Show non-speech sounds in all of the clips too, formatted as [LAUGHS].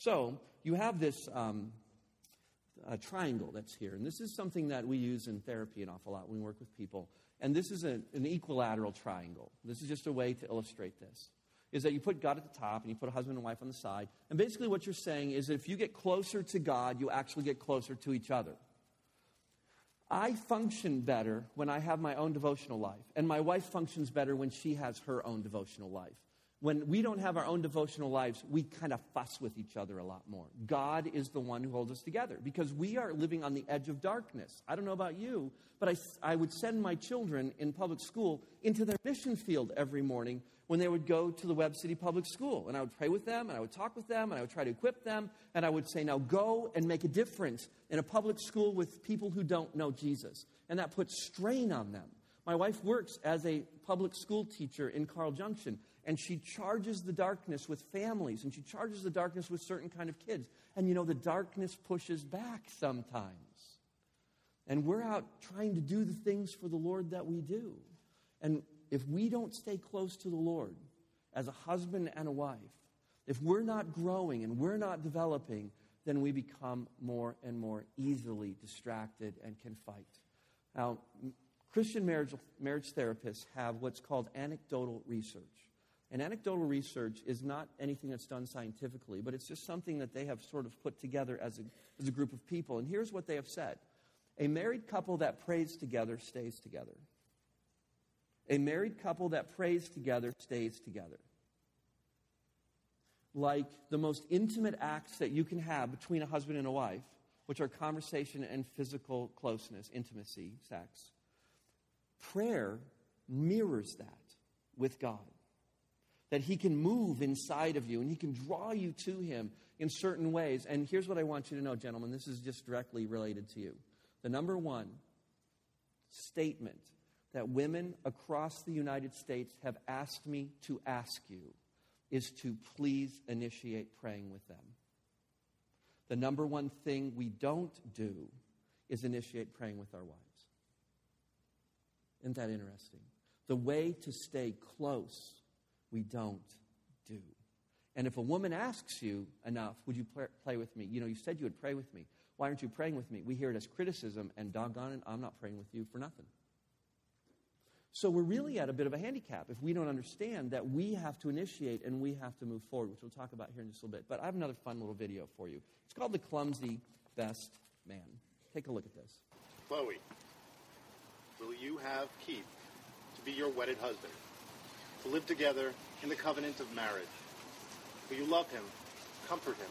So you have this um, triangle that's here, and this is something that we use in therapy an awful lot when we work with people. And this is a, an equilateral triangle. This is just a way to illustrate this. Is that you put God at the top and you put a husband and wife on the side. And basically, what you're saying is that if you get closer to God, you actually get closer to each other. I function better when I have my own devotional life, and my wife functions better when she has her own devotional life. When we don't have our own devotional lives, we kind of fuss with each other a lot more. God is the one who holds us together because we are living on the edge of darkness. I don't know about you, but I, I would send my children in public school into their mission field every morning when they would go to the Webb City Public School. And I would pray with them, and I would talk with them, and I would try to equip them, and I would say, Now go and make a difference in a public school with people who don't know Jesus. And that puts strain on them. My wife works as a public school teacher in Carl Junction, and she charges the darkness with families, and she charges the darkness with certain kind of kids. And you know, the darkness pushes back sometimes. And we're out trying to do the things for the Lord that we do. And if we don't stay close to the Lord as a husband and a wife, if we're not growing and we're not developing, then we become more and more easily distracted and can fight. Now, Christian marriage, marriage therapists have what's called anecdotal research. And anecdotal research is not anything that's done scientifically, but it's just something that they have sort of put together as a, as a group of people. And here's what they have said A married couple that prays together stays together. A married couple that prays together stays together. Like the most intimate acts that you can have between a husband and a wife, which are conversation and physical closeness, intimacy, sex, prayer mirrors that with God. That He can move inside of you and He can draw you to Him in certain ways. And here's what I want you to know, gentlemen this is just directly related to you. The number one statement that women across the United States have asked me to ask you is to please initiate praying with them. The number one thing we don't do is initiate praying with our wives. Isn't that interesting? The way to stay close, we don't do. And if a woman asks you enough, would you play with me? You know, you said you would pray with me. Why aren't you praying with me? We hear it as criticism, and doggone it, I'm not praying with you for nothing. So we're really at a bit of a handicap if we don't understand that we have to initiate and we have to move forward, which we'll talk about here in just a little bit. But I have another fun little video for you. It's called The Clumsy Best Man. Take a look at this. Chloe, will you have Keith to be your wedded husband, to live together in the covenant of marriage? Will you love him, comfort him,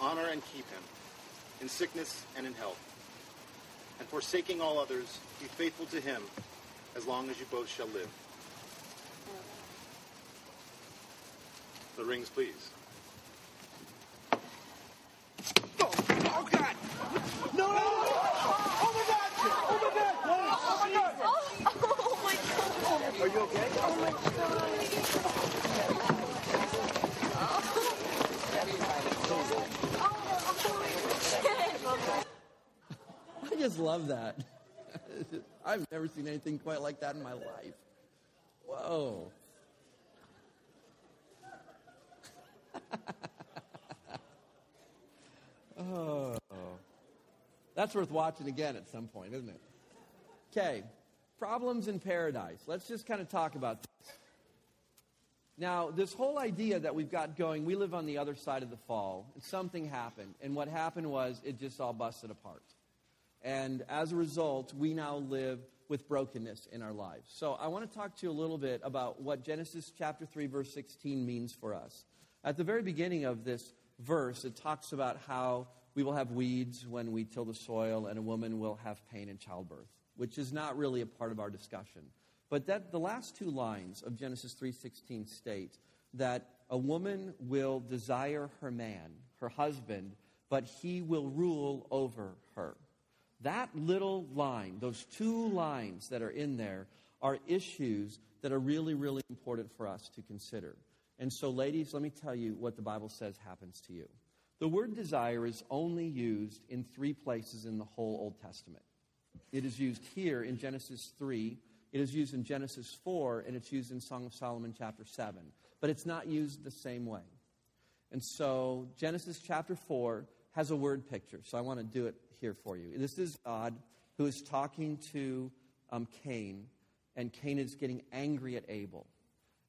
honor and keep him, in sickness and in health? And forsaking all others, be faithful to him as long as you both shall live. The rings, please. Oh, oh God! No, no, no! Oh my God! Oh my God! Oh my God! Oh my God! Are you okay? Oh my I just love that. [LAUGHS] I've never seen anything quite like that in my life. Whoa. [LAUGHS] oh. That's worth watching again at some point, isn't it? Okay. Problems in paradise. Let's just kind of talk about this. Now, this whole idea that we've got going, we live on the other side of the fall, and something happened. And what happened was it just all busted apart. And as a result, we now live with brokenness in our lives. So I want to talk to you a little bit about what Genesis chapter 3 verse 16 means for us. At the very beginning of this verse, it talks about how we will have weeds when we till the soil and a woman will have pain in childbirth, which is not really a part of our discussion. But that the last two lines of Genesis 3:16 state that a woman will desire her man, her husband, but he will rule over her. That little line, those two lines that are in there, are issues that are really, really important for us to consider. And so, ladies, let me tell you what the Bible says happens to you. The word desire is only used in three places in the whole Old Testament. It is used here in Genesis 3, it is used in Genesis 4, and it's used in Song of Solomon chapter 7. But it's not used the same way. And so Genesis chapter 4 has a word picture. So I want to do it here for you. This is God who is talking to um, Cain, and Cain is getting angry at Abel.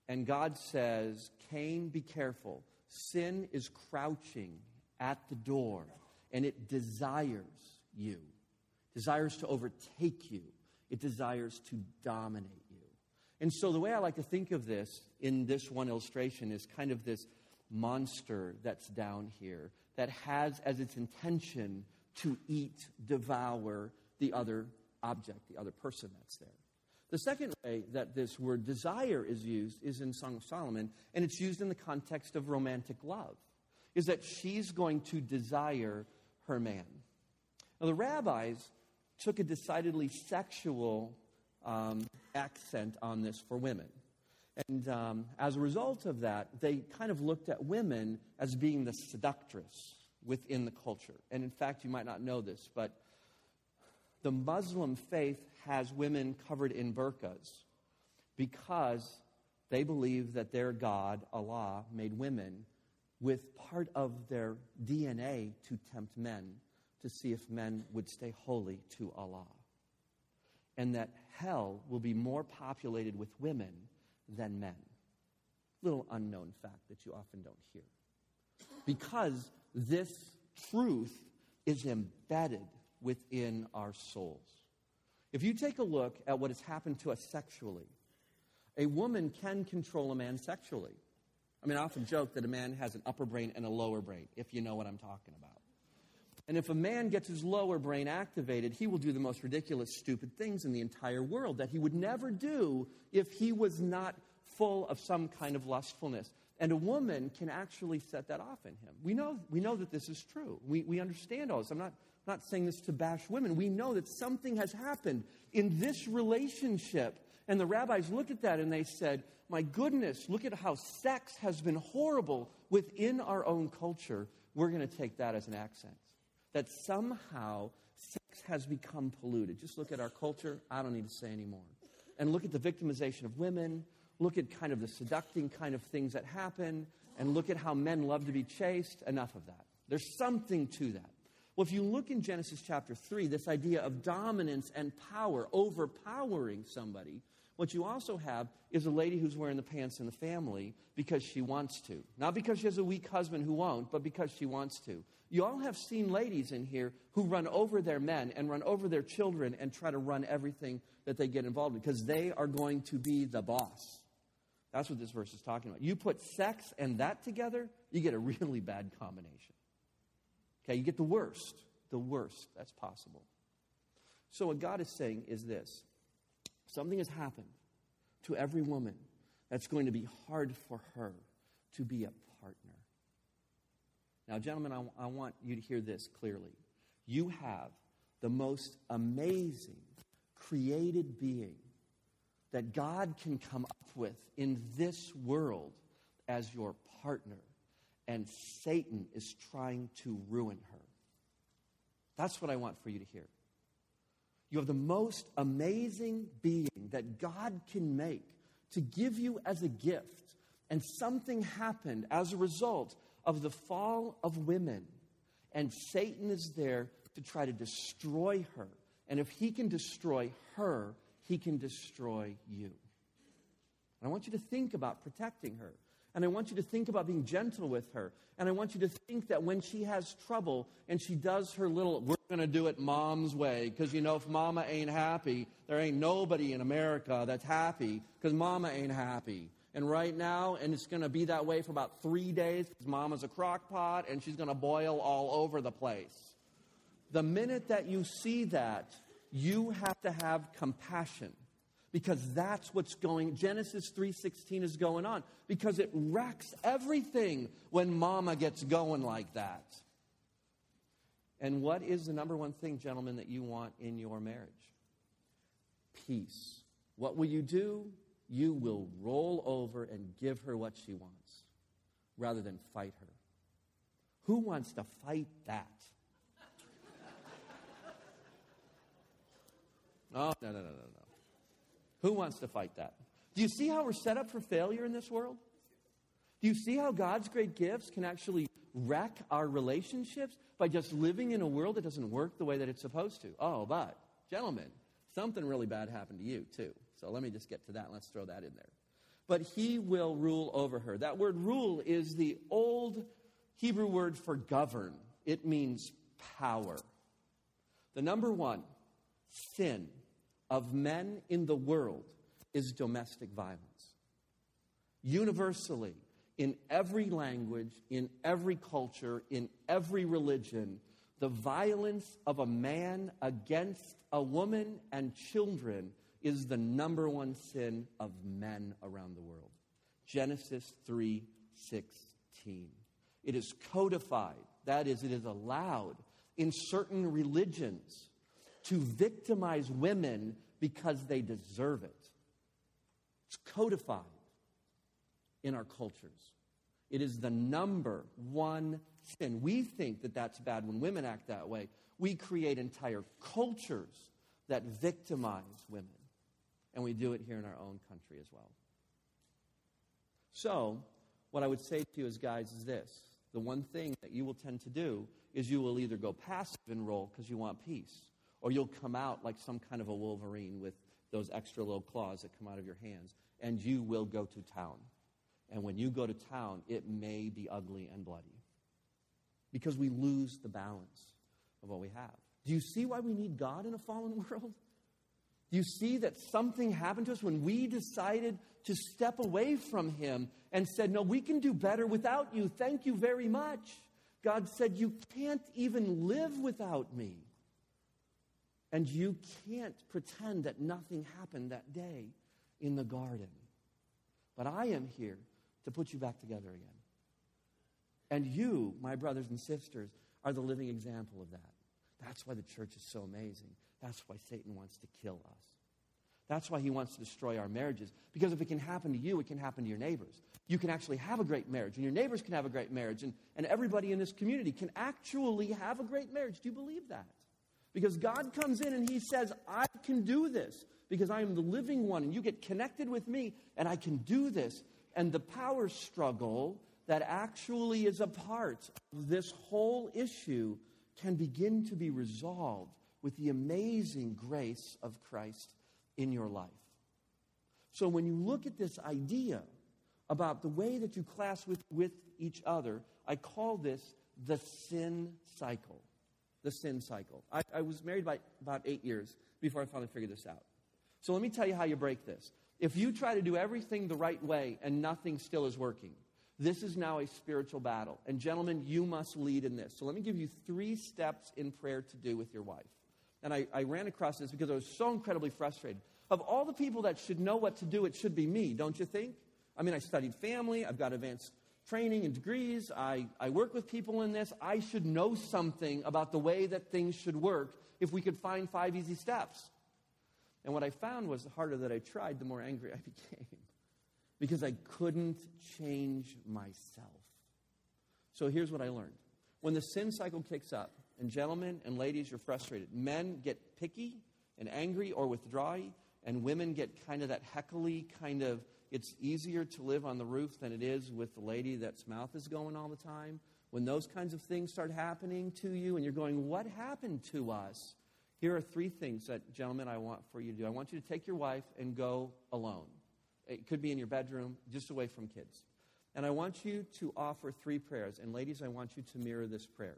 And God says, Cain, be careful. Sin is crouching at the door, and it desires you, desires to overtake you, it desires to dominate you. And so, the way I like to think of this in this one illustration is kind of this monster that's down here that has as its intention to eat, devour the other object, the other person that's there. The second way that this word desire is used is in Song of Solomon, and it's used in the context of romantic love, is that she's going to desire her man. Now, the rabbis took a decidedly sexual um, accent on this for women. And um, as a result of that, they kind of looked at women as being the seductress within the culture. And in fact, you might not know this, but the Muslim faith has women covered in burqas because they believe that their God, Allah, made women with part of their DNA to tempt men to see if men would stay holy to Allah. And that hell will be more populated with women than men. Little unknown fact that you often don't hear. Because this truth is embedded within our souls. If you take a look at what has happened to us sexually, a woman can control a man sexually. I mean, I often joke that a man has an upper brain and a lower brain, if you know what I'm talking about. And if a man gets his lower brain activated, he will do the most ridiculous, stupid things in the entire world that he would never do if he was not full of some kind of lustfulness. And a woman can actually set that off in him. We know, we know that this is true. We, we understand all this. I'm not, not saying this to bash women. We know that something has happened in this relationship. And the rabbis looked at that and they said, My goodness, look at how sex has been horrible within our own culture. We're going to take that as an accent. That somehow sex has become polluted. Just look at our culture. I don't need to say anymore. And look at the victimization of women look at kind of the seducting kind of things that happen, and look at how men love to be chased. Enough of that. There's something to that. Well, if you look in Genesis chapter 3, this idea of dominance and power, overpowering somebody, what you also have is a lady who's wearing the pants in the family because she wants to. Not because she has a weak husband who won't, but because she wants to. You all have seen ladies in here who run over their men and run over their children and try to run everything that they get involved in because they are going to be the boss. That's what this verse is talking about. You put sex and that together, you get a really bad combination. Okay, you get the worst, the worst that's possible. So, what God is saying is this something has happened to every woman that's going to be hard for her to be a partner. Now, gentlemen, I, want you to hear this clearly. You have the most amazing created being that God can come up with in this world as your partner, and Satan is trying to ruin her. That's what I want for you to hear. You have the most amazing being that God can make to give you as a gift, and something happened as a result of the fall of women, and Satan is there to try to destroy her. And if he can destroy her, he can destroy you. And I want you to think about protecting her. And I want you to think about being gentle with her. And I want you to think that when she has trouble and she does her little, we're going to do it mom's way. Because, you know, if mama ain't happy, there ain't nobody in America that's happy because mama ain't happy. And right now, and it's going to be that way for about three days because mama's a crock pot and she's going to boil all over the place. The minute that you see that, you have to have compassion because that's what's going Genesis 3:16 is going on because it wrecks everything when mama gets going like that. And what is the number one thing gentlemen that you want in your marriage? Peace. What will you do? You will roll over and give her what she wants rather than fight her. Who wants to fight that? [LAUGHS] Oh, no, no, no, no, no. Who wants to fight that? Do you see how we're set up for failure in this world? Do you see how God's great gifts can actually wreck our relationships by just living in a world that doesn't work the way that it's supposed to? Oh, but, gentlemen, something really bad happened to you, too. So let me just get to that let's throw that in there. But he will rule over her. That word rule is the old Hebrew word for govern, it means power. The number one sin of men in the world is domestic violence. Universally, in every language, in every culture, in every religion, the violence of a man against a woman and children is the number one sin of men around the world. Genesis 3:16. It is codified, that is it is allowed in certain religions to victimize women because they deserve it. It's codified in our cultures. It is the number one sin. We think that that's bad when women act that way. We create entire cultures that victimize women. And we do it here in our own country as well. So, what I would say to you as guys is this the one thing that you will tend to do is you will either go passive and roll because you want peace, or you'll come out like some kind of a wolverine with those extra little claws that come out of your hands, and you will go to town. And when you go to town, it may be ugly and bloody because we lose the balance of what we have. Do you see why we need God in a fallen [LAUGHS] world? You see that something happened to us when we decided to step away from Him and said, No, we can do better without you. Thank you very much. God said, You can't even live without me. And you can't pretend that nothing happened that day in the garden. But I am here to put you back together again. And you, my brothers and sisters, are the living example of that. That's why the church is so amazing. That's why Satan wants to kill us. That's why he wants to destroy our marriages. Because if it can happen to you, it can happen to your neighbors. You can actually have a great marriage, and your neighbors can have a great marriage, and, and everybody in this community can actually have a great marriage. Do you believe that? Because God comes in and he says, I can do this because I am the living one, and you get connected with me, and I can do this and the power struggle that actually is a part of this whole issue can begin to be resolved with the amazing grace of Christ in your life. So when you look at this idea about the way that you class with, with each other, I call this the sin cycle. The sin cycle. I, I was married by about eight years before I finally figured this out. So let me tell you how you break this. If you try to do everything the right way and nothing still is working, this is now a spiritual battle. And gentlemen, you must lead in this. So let me give you three steps in prayer to do with your wife. And I, I ran across this because I was so incredibly frustrated. Of all the people that should know what to do, it should be me, don't you think? I mean, I studied family, I've got advanced training and degrees, I, I work with people in this. I should know something about the way that things should work if we could find five easy steps. And what I found was the harder that I tried, the more angry I [LAUGHS] became because I couldn't change myself. So here's what I learned. When the sin cycle kicks up, and gentlemen and ladies, you're frustrated, men get picky and angry or withdrawy, and women get kind of that heckly kind of, it's easier to live on the roof than it is with the lady that's mouth is going all the time. When those kinds of things start happening to you, and you're going, What happened to us? Here are three things that, gentlemen, I want for you to do. I want you to take your wife and go alone. It could be in your bedroom, just away from kids. And I want you to offer three prayers. And ladies, I want you to mirror this prayer.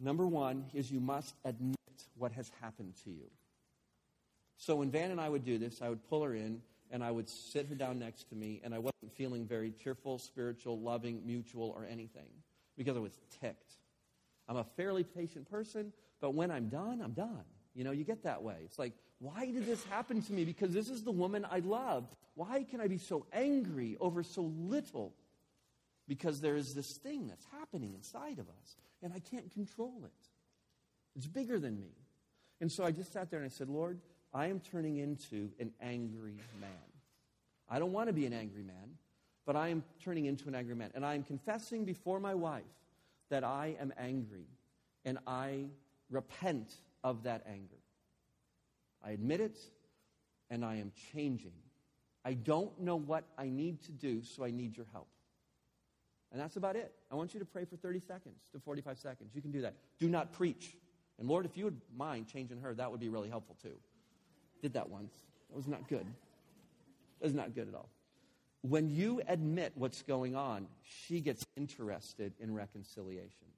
Number one is you must admit what has happened to you. So when Van and I would do this, I would pull her in and I would sit her down next to me, and I wasn't feeling very cheerful, spiritual, loving, mutual, or anything because I was ticked. I'm a fairly patient person, but when I'm done, I'm done. You know, you get that way. It's like, why did this happen to me? Because this is the woman I love. Why can I be so angry over so little? Because there is this thing that's happening inside of us, and I can't control it. It's bigger than me. And so I just sat there and I said, Lord, I am turning into an angry man. I don't want to be an angry man, but I am turning into an angry man. And I am confessing before my wife that I am angry and I repent of that anger. I admit it, and I am changing. I don't know what I need to do, so I need your help. And that's about it. I want you to pray for 30 seconds to 45 seconds. You can do that. Do not preach. And Lord, if you would mind changing her, that would be really helpful too. Did that once. That was not good. That was not good at all. When you admit what's going on, she gets interested in reconciliation.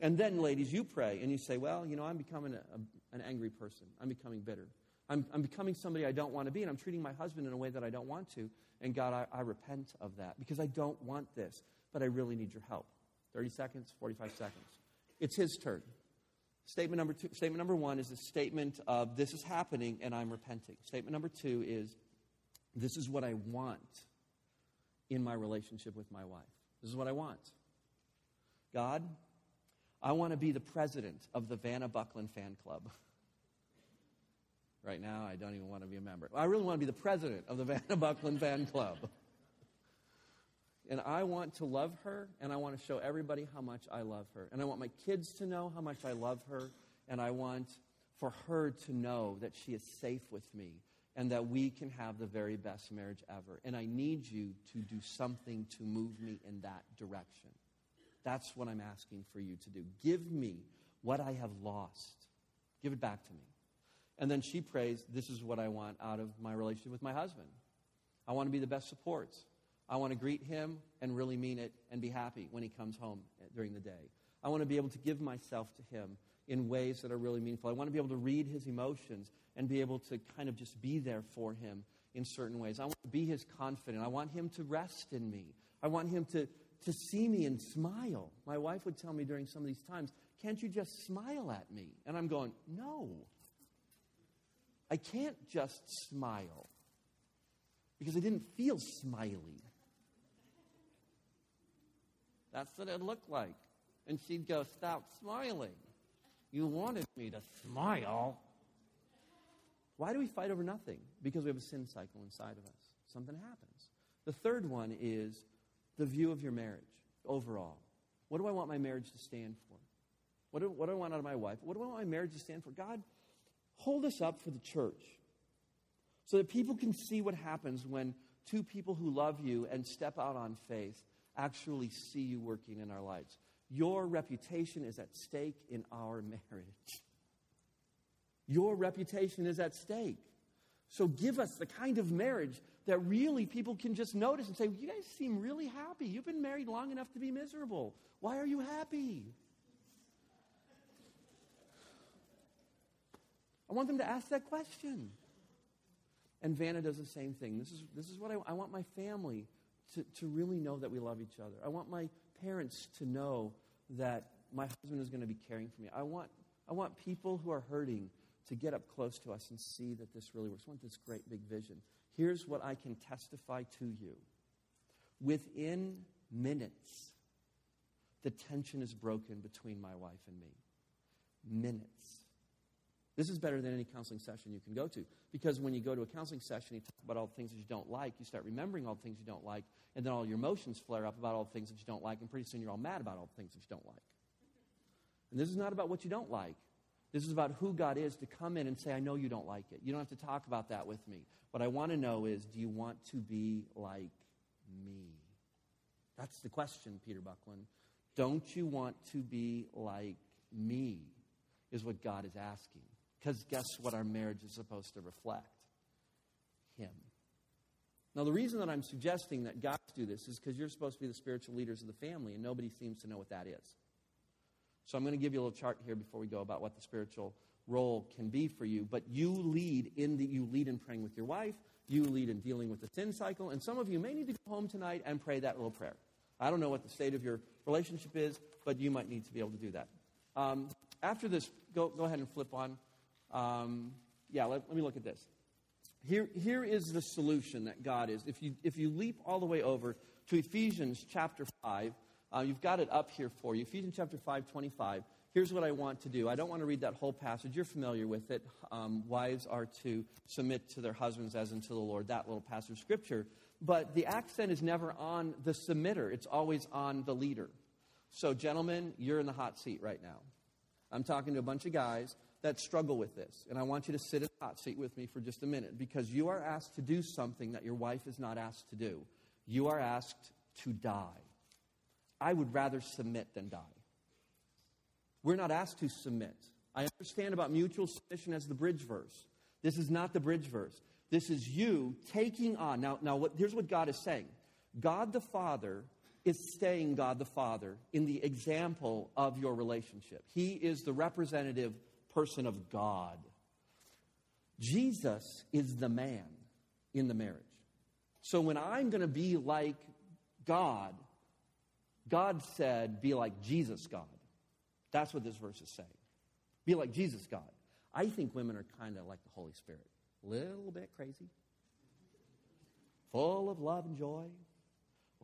And then, ladies, you pray and you say, Well, you know, I'm becoming a, an angry person. I'm becoming bitter. I'm, I'm, becoming somebody I don't want to be, and I'm treating my husband in a way that I don't want to. And God, I, I repent of that because I don't want this, but I really need your help. 30 seconds, 45 seconds. It's his turn. Statement number two, statement number one is a statement of this is happening and I'm repenting. Statement number two is this is what I want in my relationship with my wife. This is what I want. God, I want to be the president of the Vanna Bucklin fan club. Right now, I don't even want to be a member. I really want to be the president of the [LAUGHS] Vanna Bucklin fan club. And I want to love her, and I want to show everybody how much I love her. And I want my kids to know how much I love her, and I want for her to know that she is safe with me and that we can have the very best marriage ever. And I need you to do something to move me in that direction. That's what I'm asking for you to do. Give me what I have lost. Give it back to me. And then she prays, This is what I want out of my relationship with my husband. I want to be the best support. I want to greet him and really mean it and be happy when he comes home during the day. I want to be able to give myself to him in ways that are really meaningful. I want to be able to read his emotions and be able to kind of just be there for him in certain ways. I want to be his confidant. I want him to rest in me. I want him to, to see me and smile. My wife would tell me during some of these times, Can't you just smile at me? And I'm going, No. I can't just smile because I didn't feel smiley. That's what it looked like. And she'd go, Stop smiling. You wanted me to smile. Why do we fight over nothing? Because we have a sin cycle inside of us. Something happens. The third one is the view of your marriage overall. What do I want my marriage to stand for? What do, what do I want out of my wife? What do I want my marriage to stand for? God, hold us up for the church so that people can see what happens when two people who love you and step out on faith actually see you working in our lives. Your reputation is at stake in our [LAUGHS] marriage. Your reputation is at stake. So give us the kind of marriage that really people can just notice and say, You guys seem really happy. You've been married long enough to be miserable. Why are you happy? I want them to ask that question. And Vanna does the same thing. This is, this is what I, I want my family to, to really know that we love each other. I want my parents to know that my husband is going to be caring for me. I want, I want people who are hurting to get up close to us and see that this really works. I want this great big vision. Here's what I can testify to you. Within minutes, the tension is broken between my wife and me. Minutes. This is better than any counseling session you can go to. Because when you go to a counseling session, you talk about all the things that you don't like, you start remembering all the things you don't like, and then all your emotions flare up about all the things that you don't like, and pretty soon you're all mad about all the things that you don't like. And this is not about what you don't like. This is about who God is to come in and say, I know you don't like it. You don't have to talk about that with me. What I want to know is, do you want to be like me? That's the question, Peter Bucklin. Don't you want to be like me? Is what God is asking. Because guess what our marriage is supposed to reflect? Him. Now, the reason that I'm suggesting that God do this is because you're supposed to be the spiritual leaders of the family, and nobody seems to know what that is. So I'm going to give you a little chart here before we go about what the spiritual role can be for you. But you lead in the you lead in praying with your wife, you lead in dealing with the sin cycle, and some of you may need to go home tonight and pray that little prayer. I don't know what the state of your relationship is, but you might need to be able to do that. Um, after this, go, go ahead and flip on um, yeah, let, let me look at this. Here, here is the solution that God is. If you, if you leap all the way over to Ephesians chapter 5, uh, you've got it up here for you. Ephesians chapter 5, 25. Here's what I want to do. I don't want to read that whole passage. You're familiar with it. Um, wives are to submit to their husbands as unto the Lord, that little passage of Scripture. But the accent is never on the submitter, it's always on the leader. So, gentlemen, you're in the hot seat right now. I'm talking to a bunch of guys that struggle with this. And I want you to sit in the hot seat with me for just a minute because you are asked to do something that your wife is not asked to do. You are asked to die. I would rather submit than die. We're not asked to submit. I understand about mutual submission as the bridge verse. This is not the bridge verse. This is you taking on. Now, now what, here's what God is saying God the Father is staying God the Father in the example of your relationship. He is the representative person of God. Jesus is the man in the marriage. So when I'm going to be like God, God said, be like Jesus God. That's what this verse is saying. Be like Jesus God. I think women are kind of like the Holy Spirit, a little bit crazy, full of love and joy,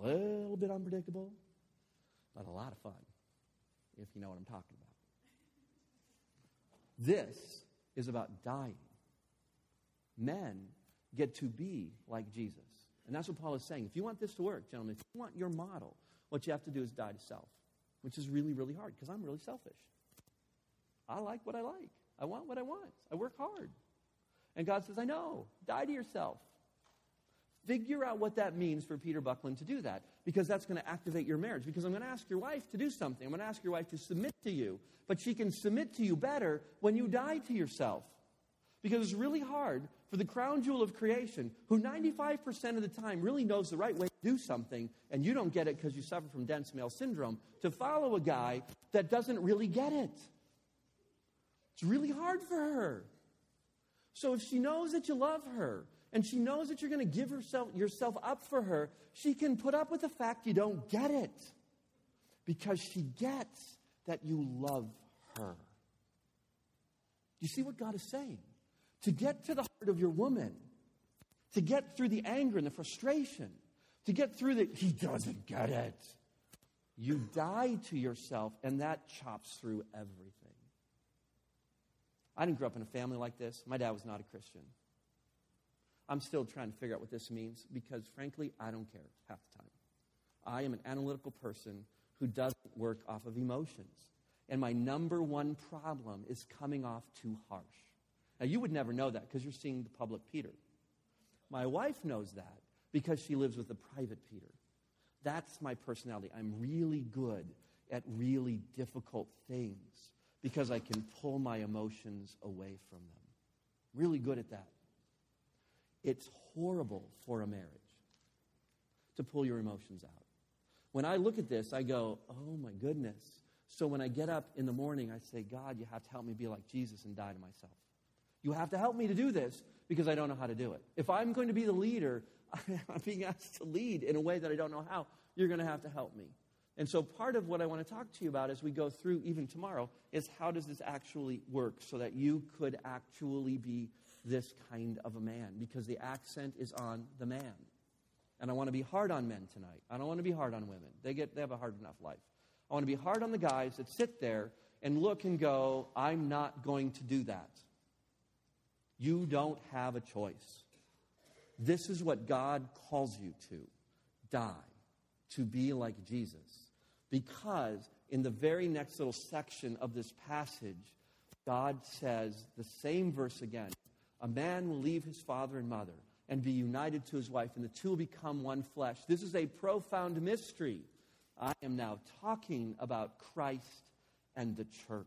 a little bit unpredictable, but a lot of fun, if you know what I'm talking about. This is about dying. Men get to be like Jesus. And that's what Paul is saying. If you want this to work, gentlemen, if you want your model, what you have to do is die to self, which is really, really hard because I'm really selfish. I like what I like. I want what I want. I work hard. And God says, I know. Die to yourself. Figure out what that means for Peter Bucklin to do that because that's going to activate your marriage. Because I'm going to ask your wife to do something. I'm going to ask your wife to submit to you. But she can submit to you better when you die to yourself. Because it's really hard for the crown jewel of creation, who 95% of the time really knows the right way to do something, and you don't get it because you suffer from dense male syndrome, to follow a guy that doesn't really get it. It's really hard for her. So if she knows that you love her and she knows that you're going to give herself, yourself up for her, she can put up with the fact you don't get it because she gets that you love her. Do you see what God is saying? To get to the heart of your woman, to get through the anger and the frustration, to get through the, he doesn't get it. You die to yourself, and that chops through everything. I didn't grow up in a family like this. My dad was not a Christian. I'm still trying to figure out what this means because, frankly, I don't care half the time. I am an analytical person who doesn't work off of emotions. And my number one problem is coming off too harsh. Now, you would never know that because you're seeing the public Peter. My wife knows that because she lives with the private Peter. That's my personality. I'm really good at really difficult things because I can pull my emotions away from them. Really good at that. It's horrible for a marriage to pull your emotions out. When I look at this, I go, oh my goodness. So when I get up in the morning, I say, God, you have to help me be like Jesus and die to myself. You have to help me to do this because I don't know how to do it. If I'm going to be the leader, [LAUGHS] I'm being asked to lead in a way that I don't know how. You're going to have to help me. And so, part of what I want to talk to you about as we go through even tomorrow is how does this actually work so that you could actually be this kind of a man? Because the accent is on the man. And I want to be hard on men tonight. I don't want to be hard on women. They, get, they have a hard enough life. I want to be hard on the guys that sit there and look and go, I'm not going to do that. You don't have a choice. This is what God calls you to die, to be like Jesus. Because in the very next little section of this passage, God says the same verse again A man will leave his father and mother and be united to his wife, and the two will become one flesh. This is a profound mystery. I am now talking about Christ and the church.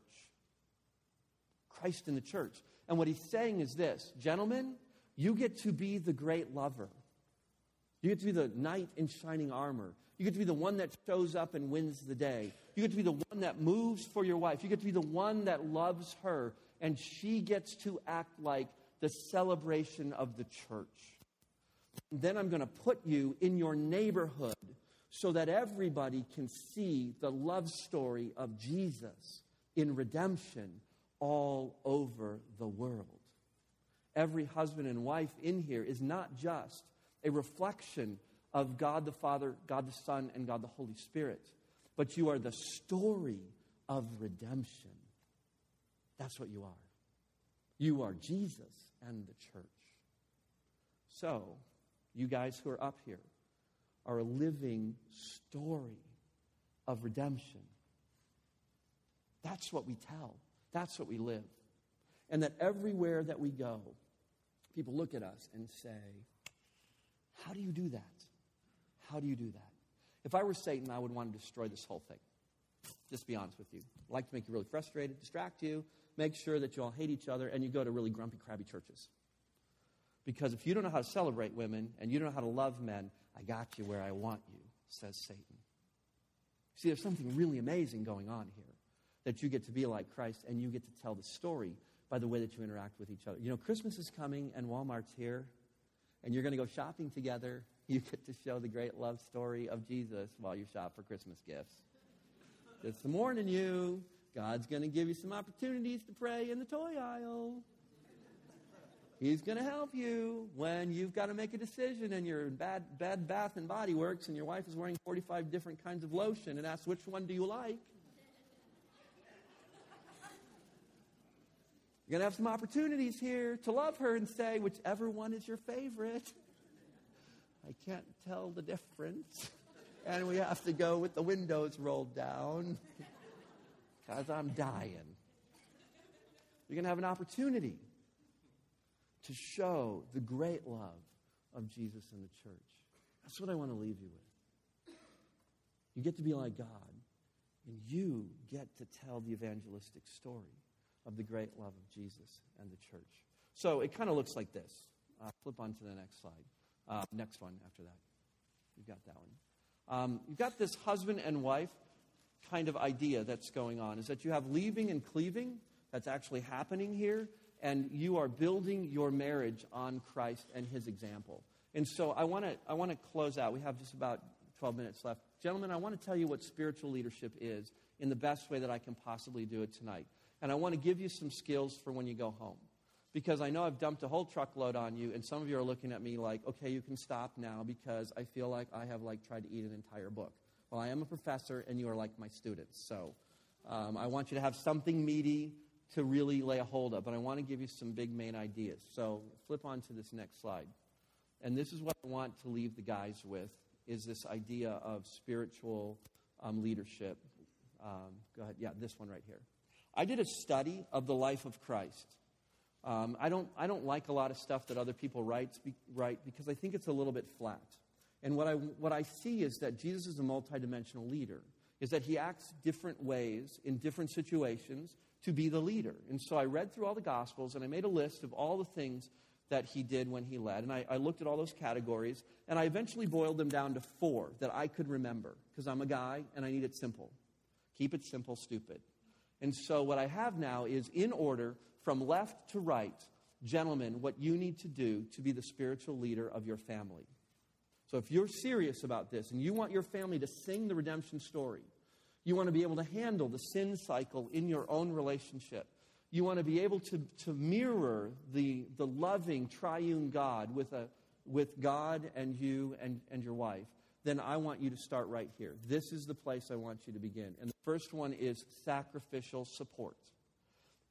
Christ and the church. And what he's saying is this Gentlemen, you get to be the great lover. You get to be the knight in shining armor. You get to be the one that shows up and wins the day. You get to be the one that moves for your wife. You get to be the one that loves her, and she gets to act like the celebration of the church. And then I'm going to put you in your neighborhood so that everybody can see the love story of Jesus in redemption all over the world. Every husband and wife in here is not just a reflection of God the Father, God the Son, and God the Holy Spirit. But you are the story of redemption. That's what you are. You are Jesus and the church. So, you guys who are up here are a living story of redemption. That's what we tell. That's what we live. And that everywhere that we go, people look at us and say, How do you do that? How do you do that? If I were Satan, I would want to destroy this whole thing. Just be honest with you. I'd like to make you really frustrated, distract you, make sure that you all hate each other, and you go to really grumpy, crabby churches. Because if you don't know how to celebrate women and you don't know how to love men, I got you where I want you, says Satan. See, there's something really amazing going on here that you get to be like Christ and you get to tell the story by the way that you interact with each other. You know, Christmas is coming and Walmart's here, and you're going to go shopping together. [LAUGHS] You get to show the great love story of Jesus while you shop for Christmas gifts. It's the morning you. God's going to give you some opportunities to pray in the toy aisle. He's going to help you when you've got to make a decision and you're in bad, bad bath and body works and your wife is wearing 45 different kinds of lotion and asks, which one do you like? You're going to have some opportunities here to love her and say, whichever one is your favorite. I can't tell the difference. And we have to go with the windows rolled down because I'm dying. You're going to have an opportunity to show the great love of Jesus in the church. That's what I want to leave you with. You get to be like God, and you get to tell the evangelistic story of the great love of Jesus and the church. So it kind of looks like this. Uh, flip on to the next slide. Uh, next one after that. You've got that one. Um, you've got this husband and wife kind of idea that's going on is that you have leaving and cleaving that's actually happening here and you are building your marriage on Christ and his example. And so I want to I want to close out. We have just about 12 minutes left. Gentlemen, I want to tell you what spiritual leadership is in the best way that I can possibly do it tonight. And I want to give you some skills for when you go home. Because I know I've dumped a whole truckload on you, and some of you are looking at me like, okay, you can stop now because I feel like I have like tried to eat an entire book. Well, I am a professor, and you are like my students. So um, I want you to have something meaty to really lay a hold of, but I want to give you some big main ideas. So flip on to this next slide. And this is what I want to leave the guys with, is this idea of spiritual um, leadership. Um, go ahead. Yeah, this one right here. I did a study of the life of Christ. Um, I, don't, I don't like a lot of stuff that other people write, write because I think it's a little bit flat. And what I, what I see is that Jesus is a multidimensional leader, is that he acts different ways in different situations to be the leader. And so I read through all the Gospels and I made a list of all the things that he did when he led. And I, I looked at all those categories and I eventually boiled them down to four that I could remember because I'm a guy and I need it simple. Keep it simple, stupid. And so what I have now is in order from left to right, gentlemen, what you need to do to be the spiritual leader of your family. So if you're serious about this and you want your family to sing the redemption story, you want to be able to handle the sin cycle in your own relationship. You want to be able to, to mirror the, the loving triune God with, a, with God and you and, and your wife. Then I want you to start right here. This is the place I want you to begin. And first one is sacrificial support.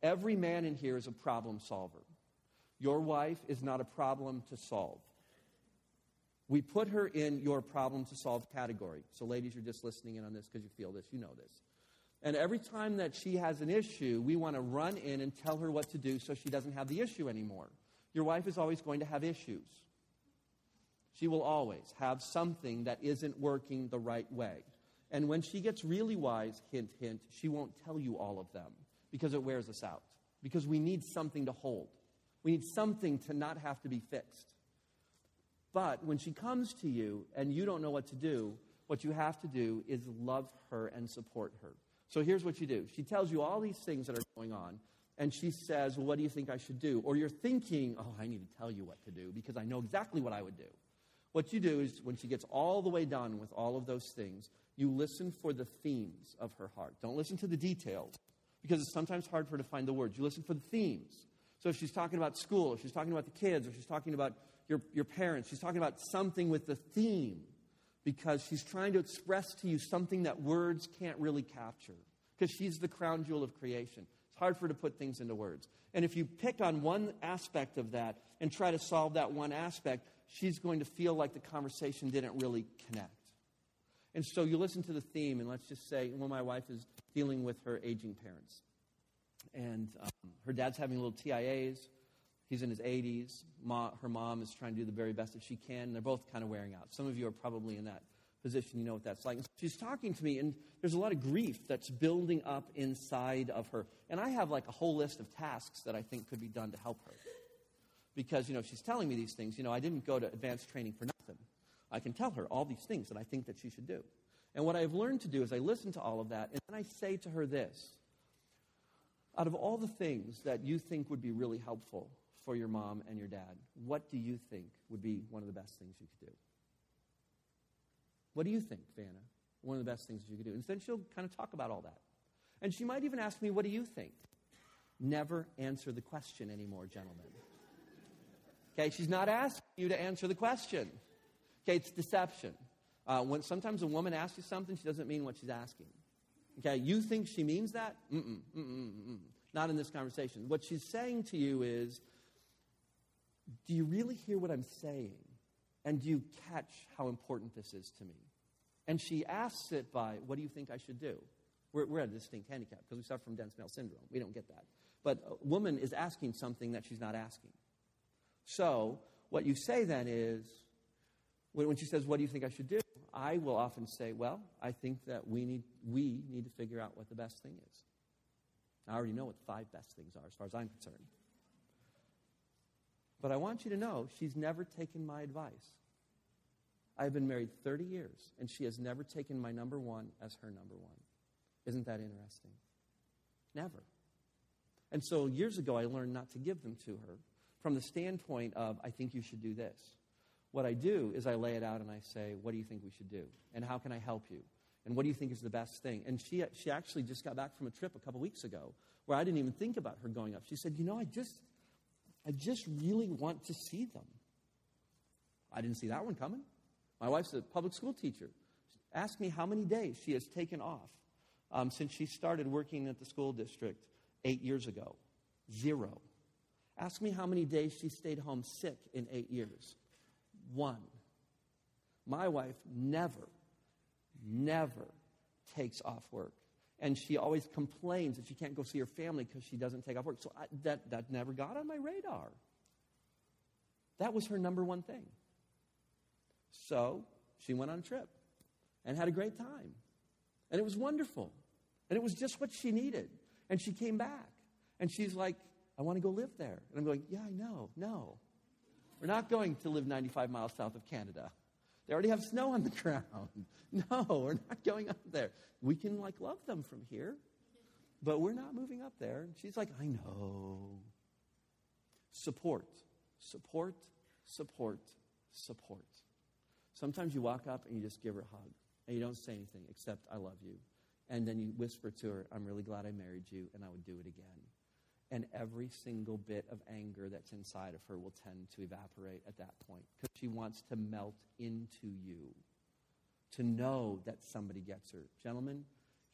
Every man in here is a problem solver. Your wife is not a problem to solve. We put her in your problem to solve category. So, ladies, you're just listening in on this because you feel this, you know this. And every time that she has an issue, we want to run in and tell her what to do so she doesn't have the issue anymore. Your wife is always going to have issues. She will always have something that isn't working the right way. And when she gets really wise, hint, hint, she won't tell you all of them because it wears us out. Because we need something to hold. We need something to not have to be fixed. But when she comes to you and you don't know what to do, what you have to do is love her and support her. So here's what you do. She tells you all these things that are going on, and she says, Well, what do you think I should do? Or you're thinking, Oh, I need to tell you what to do because I know exactly what I would do. What you do is when she gets all the way done with all of those things, you listen for the themes of her heart. Don't listen to the details because it's sometimes hard for her to find the words. You listen for the themes. So if she's talking about school, if she's talking about the kids, or she's talking about your, your parents. She's talking about something with the theme because she's trying to express to you something that words can't really capture because she's the crown jewel of creation. It's hard for her to put things into words. And if you pick on one aspect of that and try to solve that one aspect, she's going to feel like the conversation didn't really connect. And so you listen to the theme, and let's just say, well, my wife is dealing with her aging parents. and um, her dad's having little TIAs. He's in his 80s. Ma, her mom is trying to do the very best that she can. And They're both kind of wearing out. Some of you are probably in that position. You know what that's like. she's talking to me, and there's a lot of grief that's building up inside of her. And I have like a whole list of tasks that I think could be done to help her. Because, you know, she's telling me these things. You know, I didn't go to advanced training for nothing. I can tell her all these things that I think that she should do. And what I've learned to do is I listen to all of that, and then I say to her this out of all the things that you think would be really helpful for your mom and your dad, what do you think would be one of the best things you could do? What do you think, Vanna? One of the best things that you could do. And then she'll kind of talk about all that. And she might even ask me, What do you think? Never answer the question anymore, gentlemen. Okay, she's not asking you to answer the question. Okay, it's deception. Uh, when sometimes a woman asks you something, she doesn't mean what she's asking. Okay, you think she means that? Mm-mm, mm-mm, mm-mm. Not in this conversation. What she's saying to you is, do you really hear what I'm saying? And do you catch how important this is to me? And she asks it by, what do you think I should do? We're, we're at a distinct handicap because we suffer from dense male syndrome. We don't get that. But a woman is asking something that she's not asking. So, what you say then is, when she says, What do you think I should do? I will often say, Well, I think that we need, we need to figure out what the best thing is. I already know what the five best things are, as far as I'm concerned. But I want you to know she's never taken my advice. I've been married 30 years, and she has never taken my number one as her number one. Isn't that interesting? Never. And so years ago, I learned not to give them to her from the standpoint of, I think you should do this. What I do is I lay it out and I say, What do you think we should do? And how can I help you? And what do you think is the best thing? And she, she actually just got back from a trip a couple weeks ago where I didn't even think about her going up. She said, You know, I just, I just really want to see them. I didn't see that one coming. My wife's a public school teacher. Ask me how many days she has taken off um, since she started working at the school district eight years ago. Zero. Ask me how many days she stayed home sick in eight years. One. My wife never, never takes off work. And she always complains that she can't go see her family because she doesn't take off work. So I, that, that never got on my radar. That was her number one thing. So she went on a trip and had a great time. And it was wonderful. And it was just what she needed. And she came back. And she's like, I want to go live there. And I'm going, Yeah, I know. No. We're not going to live 95 miles south of Canada. They already have snow on the [LAUGHS] ground. No, we're not going up there. We can like love them from here, but we're not moving up there. And she's like, I know. Support, support, support, support. Sometimes you walk up and you just give her a hug and you don't say anything except, I love you. And then you whisper to her, I'm really glad I married you and I would do it again. And every single bit of anger that's inside of her will tend to evaporate at that point because she wants to melt into you, to know that somebody gets her. Gentlemen,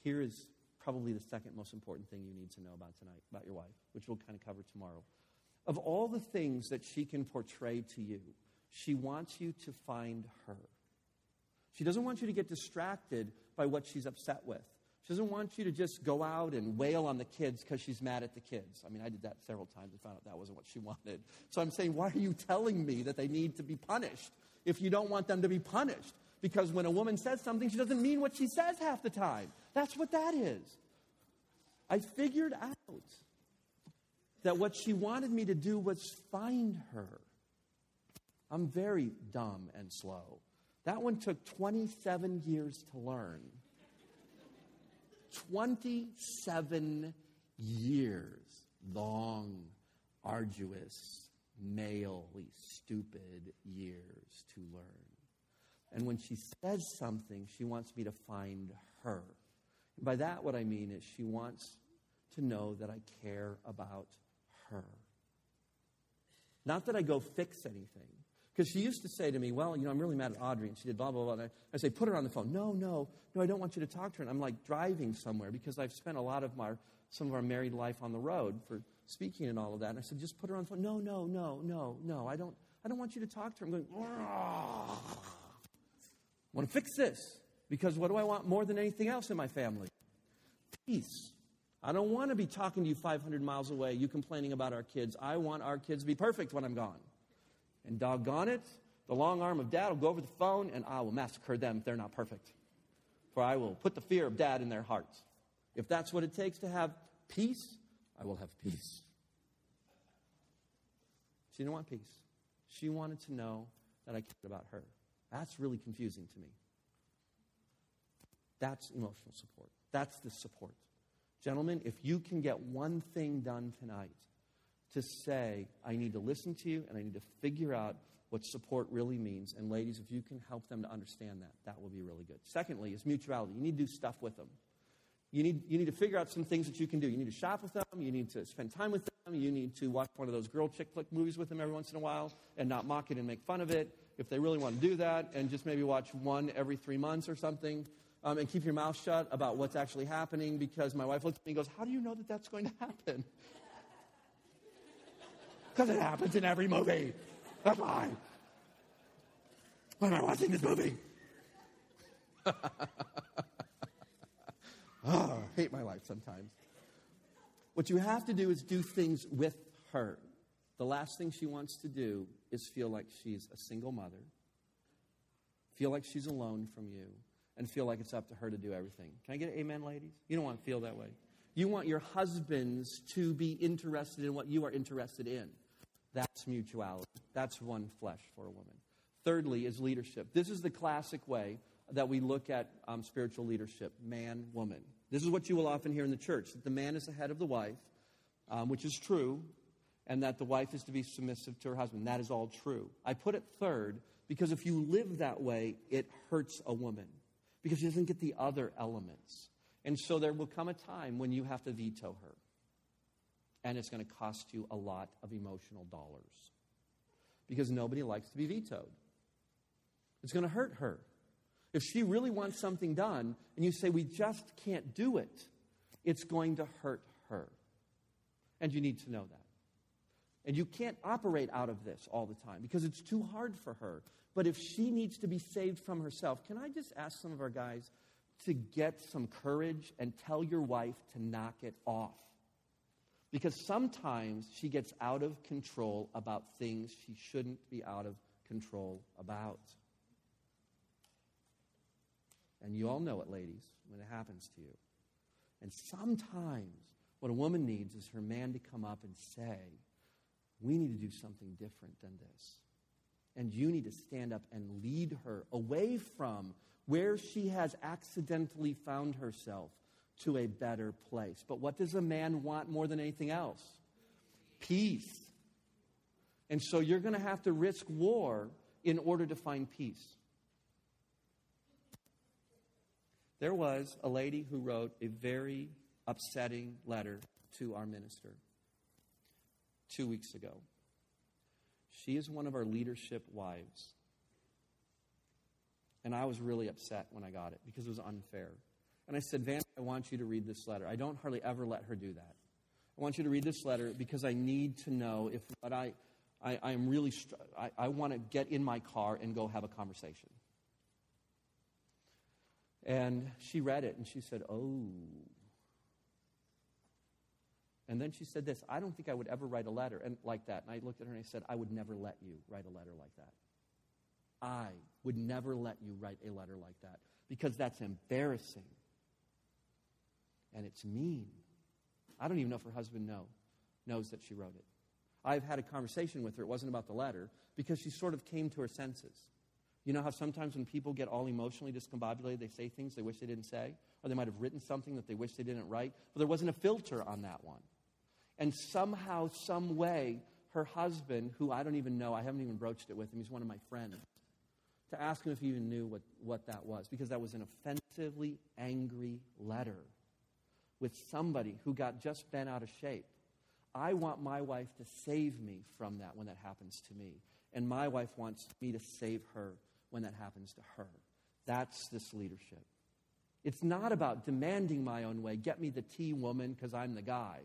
here is probably the second most important thing you need to know about tonight, about your wife, which we'll kind of cover tomorrow. Of all the things that she can portray to you, she wants you to find her. She doesn't want you to get distracted by what she's upset with. She doesn't want you to just go out and wail on the kids because she's mad at the kids. I mean, I did that several times and found out that wasn't what she [LAUGHS] wanted. So I'm saying, why are you telling me that they need to be punished if you don't want them to be punished? Because when a woman says something, she doesn't mean what she says half the time. That's what that is. I figured out that what she wanted me to do was find her. I'm very dumb and slow. That one took 27 years to learn. 27 years. Long, arduous, malely stupid years to learn. And when she says something, she wants me to find her. And by that, what I mean is she wants to know that I care about her. Not that I go fix anything. Because she used to say to me, Well, you know, I'm really mad at Audrey, and she did blah, blah, blah. And I, say, Put her on the phone. No, no, no, I don't want you to talk to her. And I'm like driving somewhere because I've spent a lot of my, some of our married life on the road for speaking and all of that. And I said, Just put her on the phone. No, no, no, no, no, I don't, I don't want you to talk to her. I'm going, I want to fix this because what do I want more than anything else in my family? Peace. I don't want to be talking to you 500 miles away, you complaining about our kids. I want our kids to be perfect when I'm gone. And doggone it, the long arm of dad will go over the phone and I will massacre them if they're not perfect. For I will put the fear of dad in their hearts. If that's what it takes to have peace, I will have peace. She didn't want peace. She wanted to know that I cared about her. That's really confusing to me. That's emotional support. That's the support. Gentlemen, if you can get one thing done tonight to say, I need to listen to you and I need to figure out what support really means, and ladies, if you can help them to understand that, that will be really good. Secondly, is mutuality. You need to do stuff with them. You need, you need to figure out some things that you can do. You need to shop with them. You need to spend time with them. You need to watch one of those girl chick flick movies with them every once in a while and not mock it and make fun of it. If they really want to do that, and just maybe watch one every three months or something, um, and keep your mouth shut about what's actually happening because my wife looks at me and goes, How do you know that that's going to happen? Because it happens in every movie. That's why. Why am I watching this movie? oh, [LAUGHS] I hate my life sometimes. What you have to do is do things with her. The last thing she wants to do is feel like she's a single mother, feel like she's alone from you, and feel like it's up to her to do everything. Can I get an amen, ladies? You don't want to feel that way. You want your husbands to be interested in what you are interested in. That's mutuality. That's one flesh for a woman. Thirdly, is leadership. This is the classic way that we look at um, spiritual leadership man, woman. This is what you will often hear in the church that the man is the head of the wife, um, which is true, and that the wife is to be submissive to her husband. That is all true. I put it third because if you live that way, it hurts a woman because she doesn't get the other elements. And so there will come a time when you have to veto her. And it's going to cost you a lot of emotional dollars because nobody likes to be vetoed. It's going to hurt her. If she really wants something done and you say, we just can't do it, it's going to hurt her. And you need to know that. And you can't operate out of this all the time because it's too hard for her. But if she needs to be saved from herself, can I just ask some of our guys to get some courage and tell your wife to knock it off? Because sometimes she gets out of control about things she shouldn't be out of control about. And you all know it, ladies, when it happens to you. And sometimes what a woman needs is her man to come up and say, We need to do something different than this. And you need to stand up and lead her away from where she has accidentally found herself to a better place. But what does a man want more than anything else? Peace. And so you're going to have to risk war in order to find peace. There was a lady who wrote a very upsetting letter to our minister two weeks ago. She is one of our leadership wives. And I was really upset when I got it because it was unfair. And I said, Van, I want you to read this letter. I don't hardly ever let her do that. I want you to read this letter because I need to know if what I, I, I am really, I, I want to get in my car and go have a conversation. And she read it and she said, Oh. And then she said this I don't think I would ever write a letter and like that. And I looked at her and I said, I would never let you write a letter like that. I would never let you write a letter like that because that's embarrassing and it's mean. I don't even know if her husband know, knows that she wrote it. I've had a conversation with her. It wasn't about the letter because she sort of came to her senses. You know how sometimes when people get all emotionally discombobulated, they say things they wish they didn't say? Or they might have written something that they wish they didn't write? But there wasn't a filter on that one. And somehow, some way, her husband, who I don't even know, I haven't even broached it with him, he's one of my friends, to ask him if he even knew what, what that was, because that was an offensively angry letter with somebody who got just bent out of shape. I want my wife to save me from that when that happens to me. And my wife wants me to save her when that happens to her. That's this leadership. It's not about demanding my own way. Get me the tea, woman, because I'm the guy.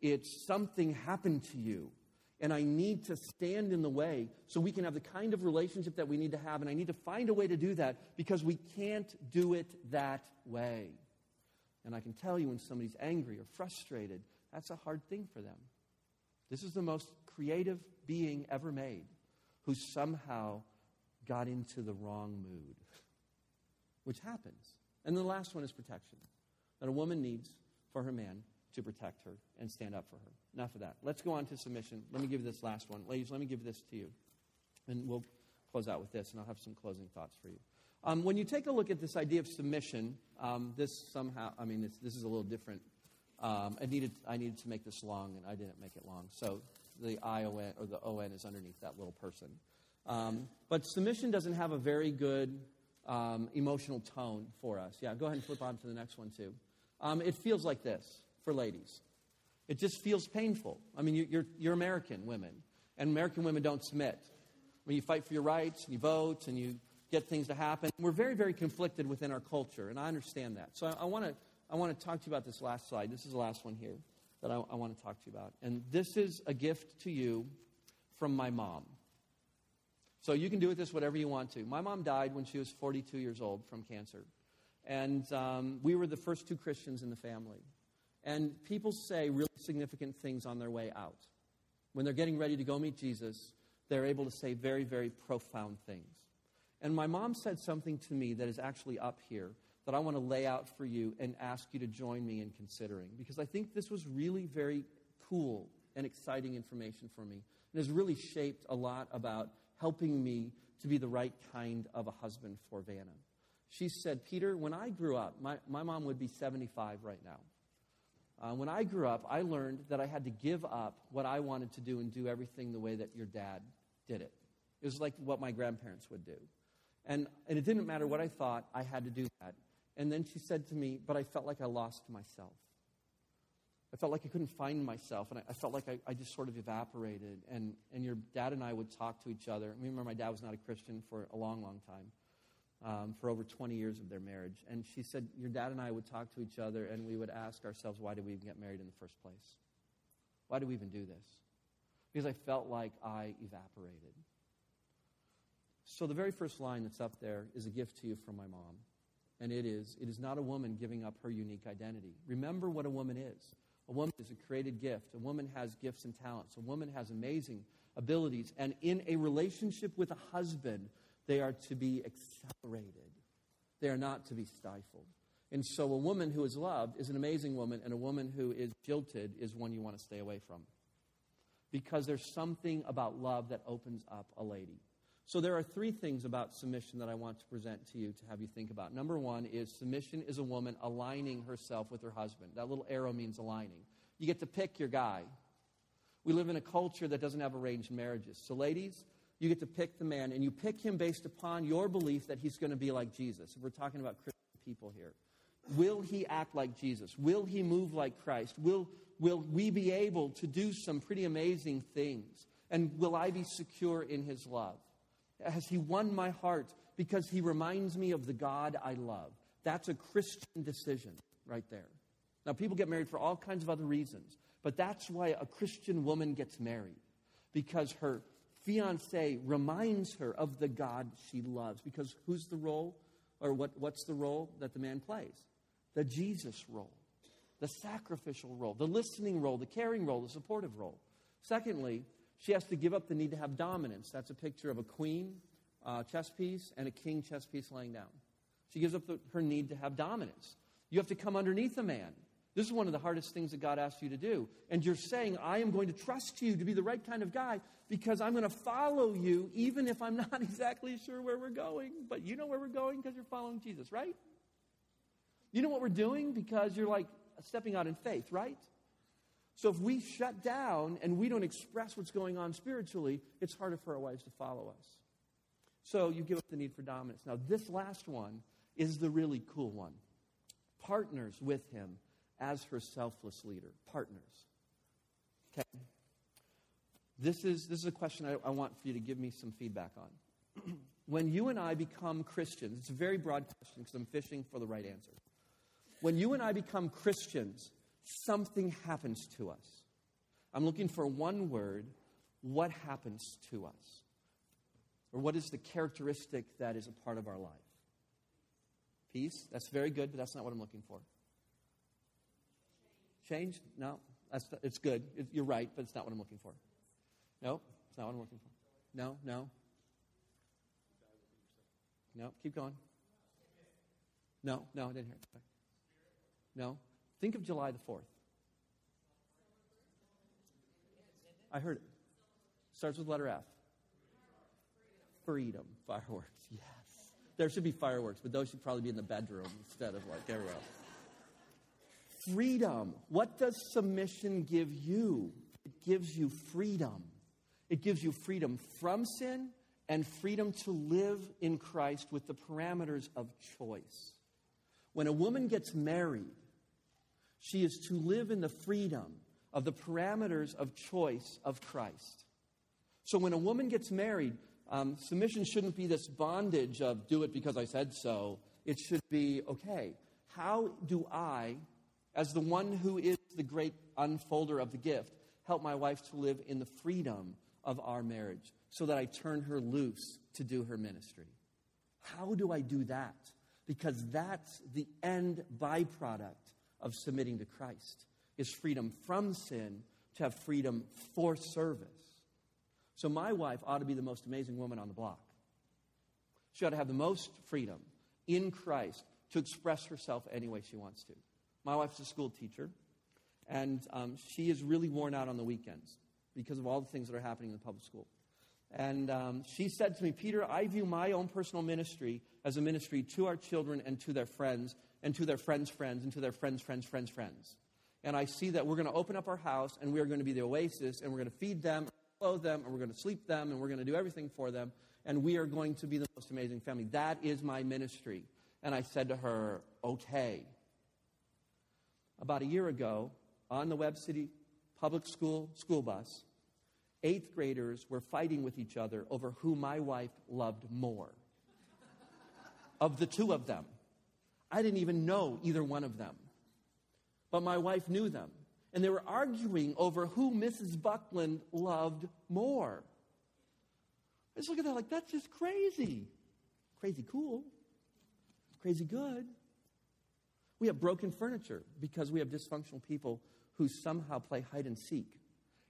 It's something happened to you, and I need to stand in the way so we can have the kind of relationship that we need to have. And I need to find a way to do that because we can't do it that way. And I can tell you when somebody's angry or frustrated, that's a hard thing for them. This is the most creative being ever made who somehow got into the wrong mood, which happens. And the last one is protection that a woman needs for her man to protect her and stand up for her. Enough of that. Let's go on to submission. Let me give this last one. Ladies, let me give this to you. And we'll close out with this, and I'll have some closing thoughts for you. Um, when you take a look at this idea of submission, um, this somehow, I mean, this is a little different. Um, I, needed, I needed to make this long, and I didn't make it long. So the I-O-N, or the O-N is underneath that little person. Um, but submission doesn't have a very good um, emotional tone for us. Yeah, go ahead and flip on to the next one, too. Um, it feels like this for ladies. It just feels painful. I mean, you, you're, you're American women, and American women don't submit. I mean, you fight for your rights, and you vote, and you get things to happen. We're very, very conflicted within our culture, and I understand that. So I, I want to I want to talk to you about this last slide. This is the last one here that I, I want to talk to you about. And this is a gift to you from my mom. So you can do with this whatever you want to. My mom died when she was 42 years old from cancer. And um, we were the first two Christians in the family. And people say really significant things on their way out. When they're getting ready to go meet Jesus, they're able to say very, very profound things. And my mom said something to me that is actually up here that I want to lay out for you and ask you to join me in considering. Because I think this was really very cool and exciting information for me. And has really shaped a lot about helping me to be the right kind of a husband for Vanna. She said, Peter, when I grew up, my, my mom would be 75 right now. Uh, when I grew up, I learned that I had to give up what I wanted to do and do everything the way that your dad did it. It was like what my grandparents would do. And, and it didn't matter what I thought, I had to do that. And then she said to me, But I felt like I lost myself. I felt like I couldn't find myself, and I, I felt like I, I, just sort of evaporated. And, and your dad and I would talk to each other. I remember my dad was not a Christian for a long, long time, um, for over 20 years of their marriage. And she said, Your dad and I would talk to each other, and we would ask ourselves, Why did we even get married in the first place? Why did we even do this? Because I felt like I evaporated. So the very first line that's up there is a gift to you from my mom. And it is, it is not a woman giving up her unique identity. Remember what a woman is. A woman is a created gift. A woman has gifts and talents. A woman has amazing abilities. And in a relationship with a husband, they are to be accelerated. They are not to be stifled. And so a woman who is loved is an amazing woman, and a woman who is jilted is one you want to stay away from. Because there's something about love that opens up a lady. So there are three things about submission that I want to present to you to have you think about. Number one is submission is a woman aligning herself with her husband. That little arrow means aligning. You get to pick your guy. We live in a culture that doesn't have arranged marriages. So, ladies, you get to pick the man, and you pick him based upon your belief that he's going to be like Jesus. We're talking about Christian people here. Will he act like Jesus? Will he move like Christ? Will, will we be able to do some pretty amazing things? And will I be secure in his love? Has he won my heart because he reminds me of the God I love? That's a Christian decision right there. Now, people get married for all kinds of other reasons, but that's why a Christian woman gets married because her fiance reminds her of the God she loves. Because who's the role, or what, what's the role that the man plays? The Jesus role, the sacrificial role, the listening role, the caring role, the supportive role. Secondly, she has to give up the need to have dominance. That's a picture of a queen uh, chess piece and a king chess piece laying down. She gives up the, her need to have dominance. You have to come underneath a man. This is one of the hardest things that God asks you to do. And you're saying, I am going to trust you to be the right kind of guy because I'm going to follow you even if I'm [LAUGHS] not exactly sure where we're going. But you know where we're going because you're following Jesus, right? You know what we're doing because you're like stepping out in faith, right? So if we shut down and we don't express what's going on spiritually, it's harder for our wives to follow us. So you give up the need for dominance. Now, this last one is the really cool one. Partners with him as her selfless leader. Partners. Okay? This is, this is a question I, I want for you to give me some feedback on. [CLEARS THROAT] when you and I become Christians, it's a very broad question because I'm fishing for the right answer. When you and I become Christians, something happens to us. I'm looking for one word. What happens to us? Or what is the characteristic that is a part of our life? Peace. That's very good, but that's not what I'm looking for. Change? No. That's, it's good. You're right, but it's not what I'm looking for. No, it's not what I'm looking for. No, no. No, keep going. No, no, I didn't hear it. No. Think of July the 4th. I heard it. Starts with letter F. Freedom. Fireworks. [LAUGHS] Yes. There should be fireworks, but those should probably be in the bedroom instead of like everywhere else. Freedom. What does submission give you? It gives you freedom. It gives you freedom from sin and freedom to live in Christ with the parameters of choice. When a woman gets married, she is to live in the freedom of the parameters of choice of Christ. So when a woman gets married, um, submission shouldn't be this bondage of do it because I said so. It should be okay, how do I, as the one who is the great unfolder of the gift, help my wife to live in the freedom of our marriage so that I turn her loose to do her ministry? How do I do that? Because that's the end byproduct of submitting to Christ is freedom from sin to have freedom for service. So my wife ought to be the most amazing woman on the block. She ought to have the most freedom in Christ to express herself any way she wants to. My wife's a school teacher, and um, she is really worn out on the weekends because of all the things that are happening in the public school. And um, she said to me, Peter, I view my own personal ministry as a ministry to our children and to their friends, and to their friends' friends, and to their friends' friends' friends' friends. And I see that we're going to open up our house, and we are going to be the oasis, and we're going to feed them, clothe them, and we're going to sleep them, and we're going to do everything for them, and we are going to be the most amazing family. That is my ministry. And I said to her, okay. About a year ago, on the Webb City public school school bus, eighth graders were fighting with each other over who my wife loved more. of the two of them. I didn't even know either one of them. But my wife knew them. And they were arguing over who Mrs. Bucklin loved more. I just look at that like, that's just crazy. Crazy cool. Crazy good. We have broken furniture because we have dysfunctional people who somehow play hide and seek.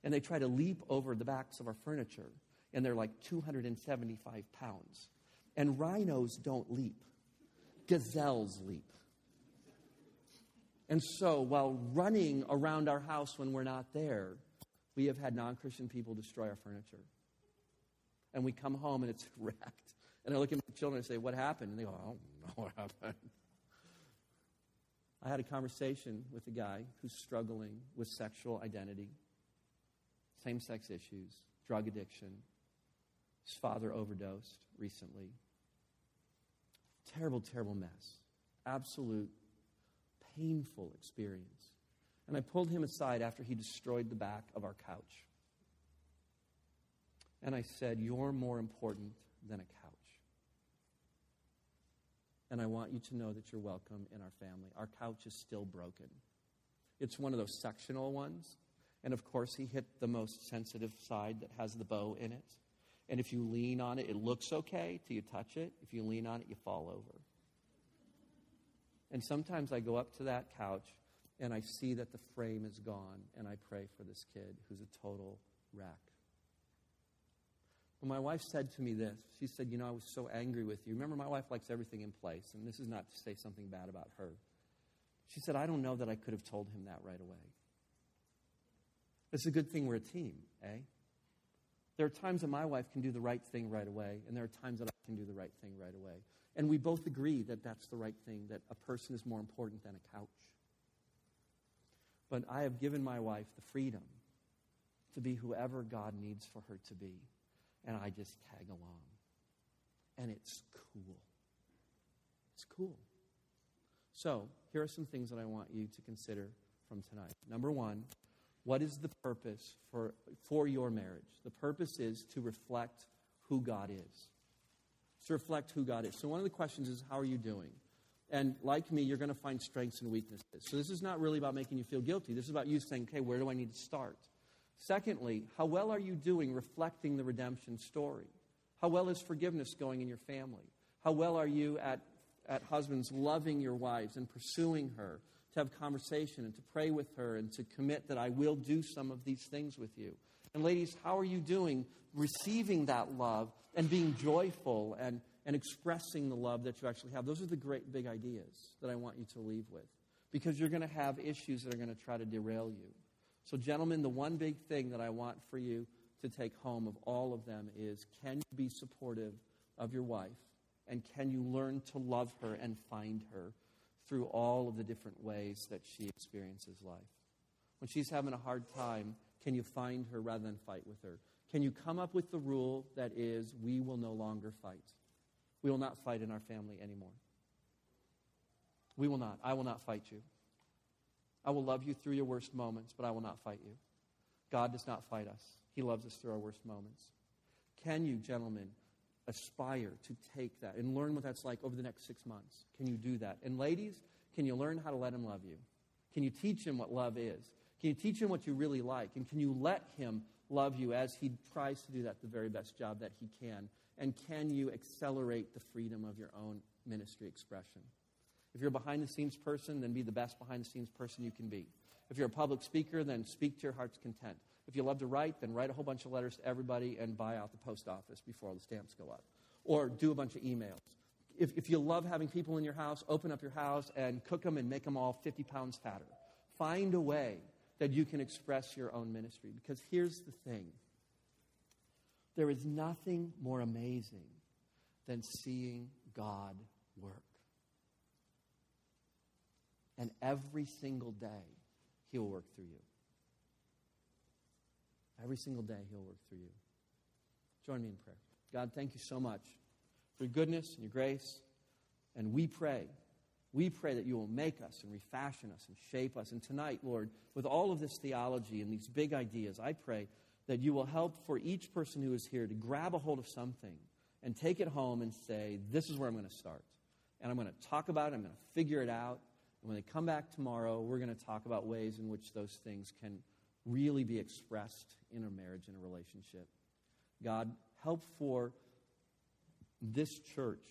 And they try to leap over the backs of our furniture. And they're like 275 pounds. And rhinos don't leap, gazelles leap. And so, while running around our house when we're not there, we have had non Christian people destroy our furniture. And we come home and it's [LAUGHS] wrecked. And I look at my children and say, What happened? And they go, I don't know what happened. I had a conversation with a guy who's struggling with sexual identity, same sex issues, drug addiction. His father overdosed recently. Terrible, terrible mess. Absolute painful experience. And I pulled him aside after he destroyed the back of our couch. And I said, You're more important than a couch. And I want you to know that you're welcome in our family. Our couch is still broken. It's one of those sectional ones. And of course, he hit the most sensitive side that has the bow in it. And if you lean on it, it looks okay till you touch it. If you lean on it, you fall over. And sometimes I go up to that couch and I see that the frame is gone, and I pray for this kid who's a total wreck. Well, my wife said to me this. She said, You know, I was so angry with you. Remember, my wife likes everything in place, and this is not to say something bad about her. She said, I don't know that I could have told him that right away. It's a good thing we're a team, eh? There are times that my wife can do the right thing right away, and there are times that I can do the right thing right away. And we both agree that that's the right thing, that a person is more important than a couch. But I have given my wife the freedom to be whoever God needs for her to be. And I just tag along. And it's cool. It's cool. So, here are some things that I want you to consider from tonight. Number one, what is the purpose for, for your marriage? The purpose is to reflect who God is to reflect who God is. So, one of the questions is, How are you doing? And like me, you're going to find strengths and weaknesses. So, this is not really about making you feel guilty. This is about you saying, Okay, where do I need to start? Secondly, how well are you doing reflecting the redemption story? How well is forgiveness going in your family? How well are you at, at husbands loving your wives and pursuing her to have conversation and to pray with her and to commit that I will do some of these things with you. And ladies, how are you doing receiving that love and being joyful and, and expressing the love that you actually have? Those are the great big ideas that I want you to leave with because you're going to have issues that are going to try to derail you. So, gentlemen, the one big thing that I want for you to take home of all of them is can you be supportive of your wife? And can you learn to love her and find her through all of the different ways that she experiences life? When she's having a hard time, can you find her rather than fight with her? Can you come up with the rule that is, we will no longer fight? We will not fight in our family anymore. We will not. I will not fight you. I will love you through your worst moments, but I will not fight you. God does not fight us, He loves us through our worst moments. Can you, gentlemen, aspire to take that and learn what that's like over the next six months? Can you do that? And ladies, can you learn how to let Him love you? Can you teach Him what love is? Can you teach Him what you really like? And can you let Him love you as He tries to do that the very best job that He can? And can you accelerate the freedom of your own ministry expression? If you're a behind the scenes person, then be the best behind the scenes person you can be. If you're a public speaker, then speak to your heart's content. If you love to write, then write a whole bunch of letters to everybody and buy out the post office before the stamps go up. Or do a bunch of emails. If, if you love having people in your house, open up your house and cook them and make them all 50 pounds fatter. Find a way that you can express your own ministry. Because here's the thing there is nothing more amazing than seeing God work. And every single day, He will work through you. Every single day, He'll work through you. Join me in prayer. God, thank you so much for your goodness and your grace. And we pray, we pray that you will make us and refashion us and shape us. And tonight, Lord, with all of this theology and these big ideas, I pray that you will help for each person who is here to grab a hold of something and take it home and say, This is where I'm going to start. And I'm going to talk about it, I'm going to figure it out. And when they come back tomorrow, we're going to talk about ways in which those things can really be expressed in a marriage and a relationship. God, help for this church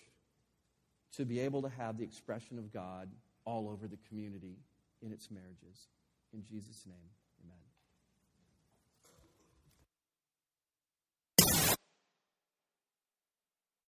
to be able to have the expression of God all over the community in its marriages. In Jesus' name.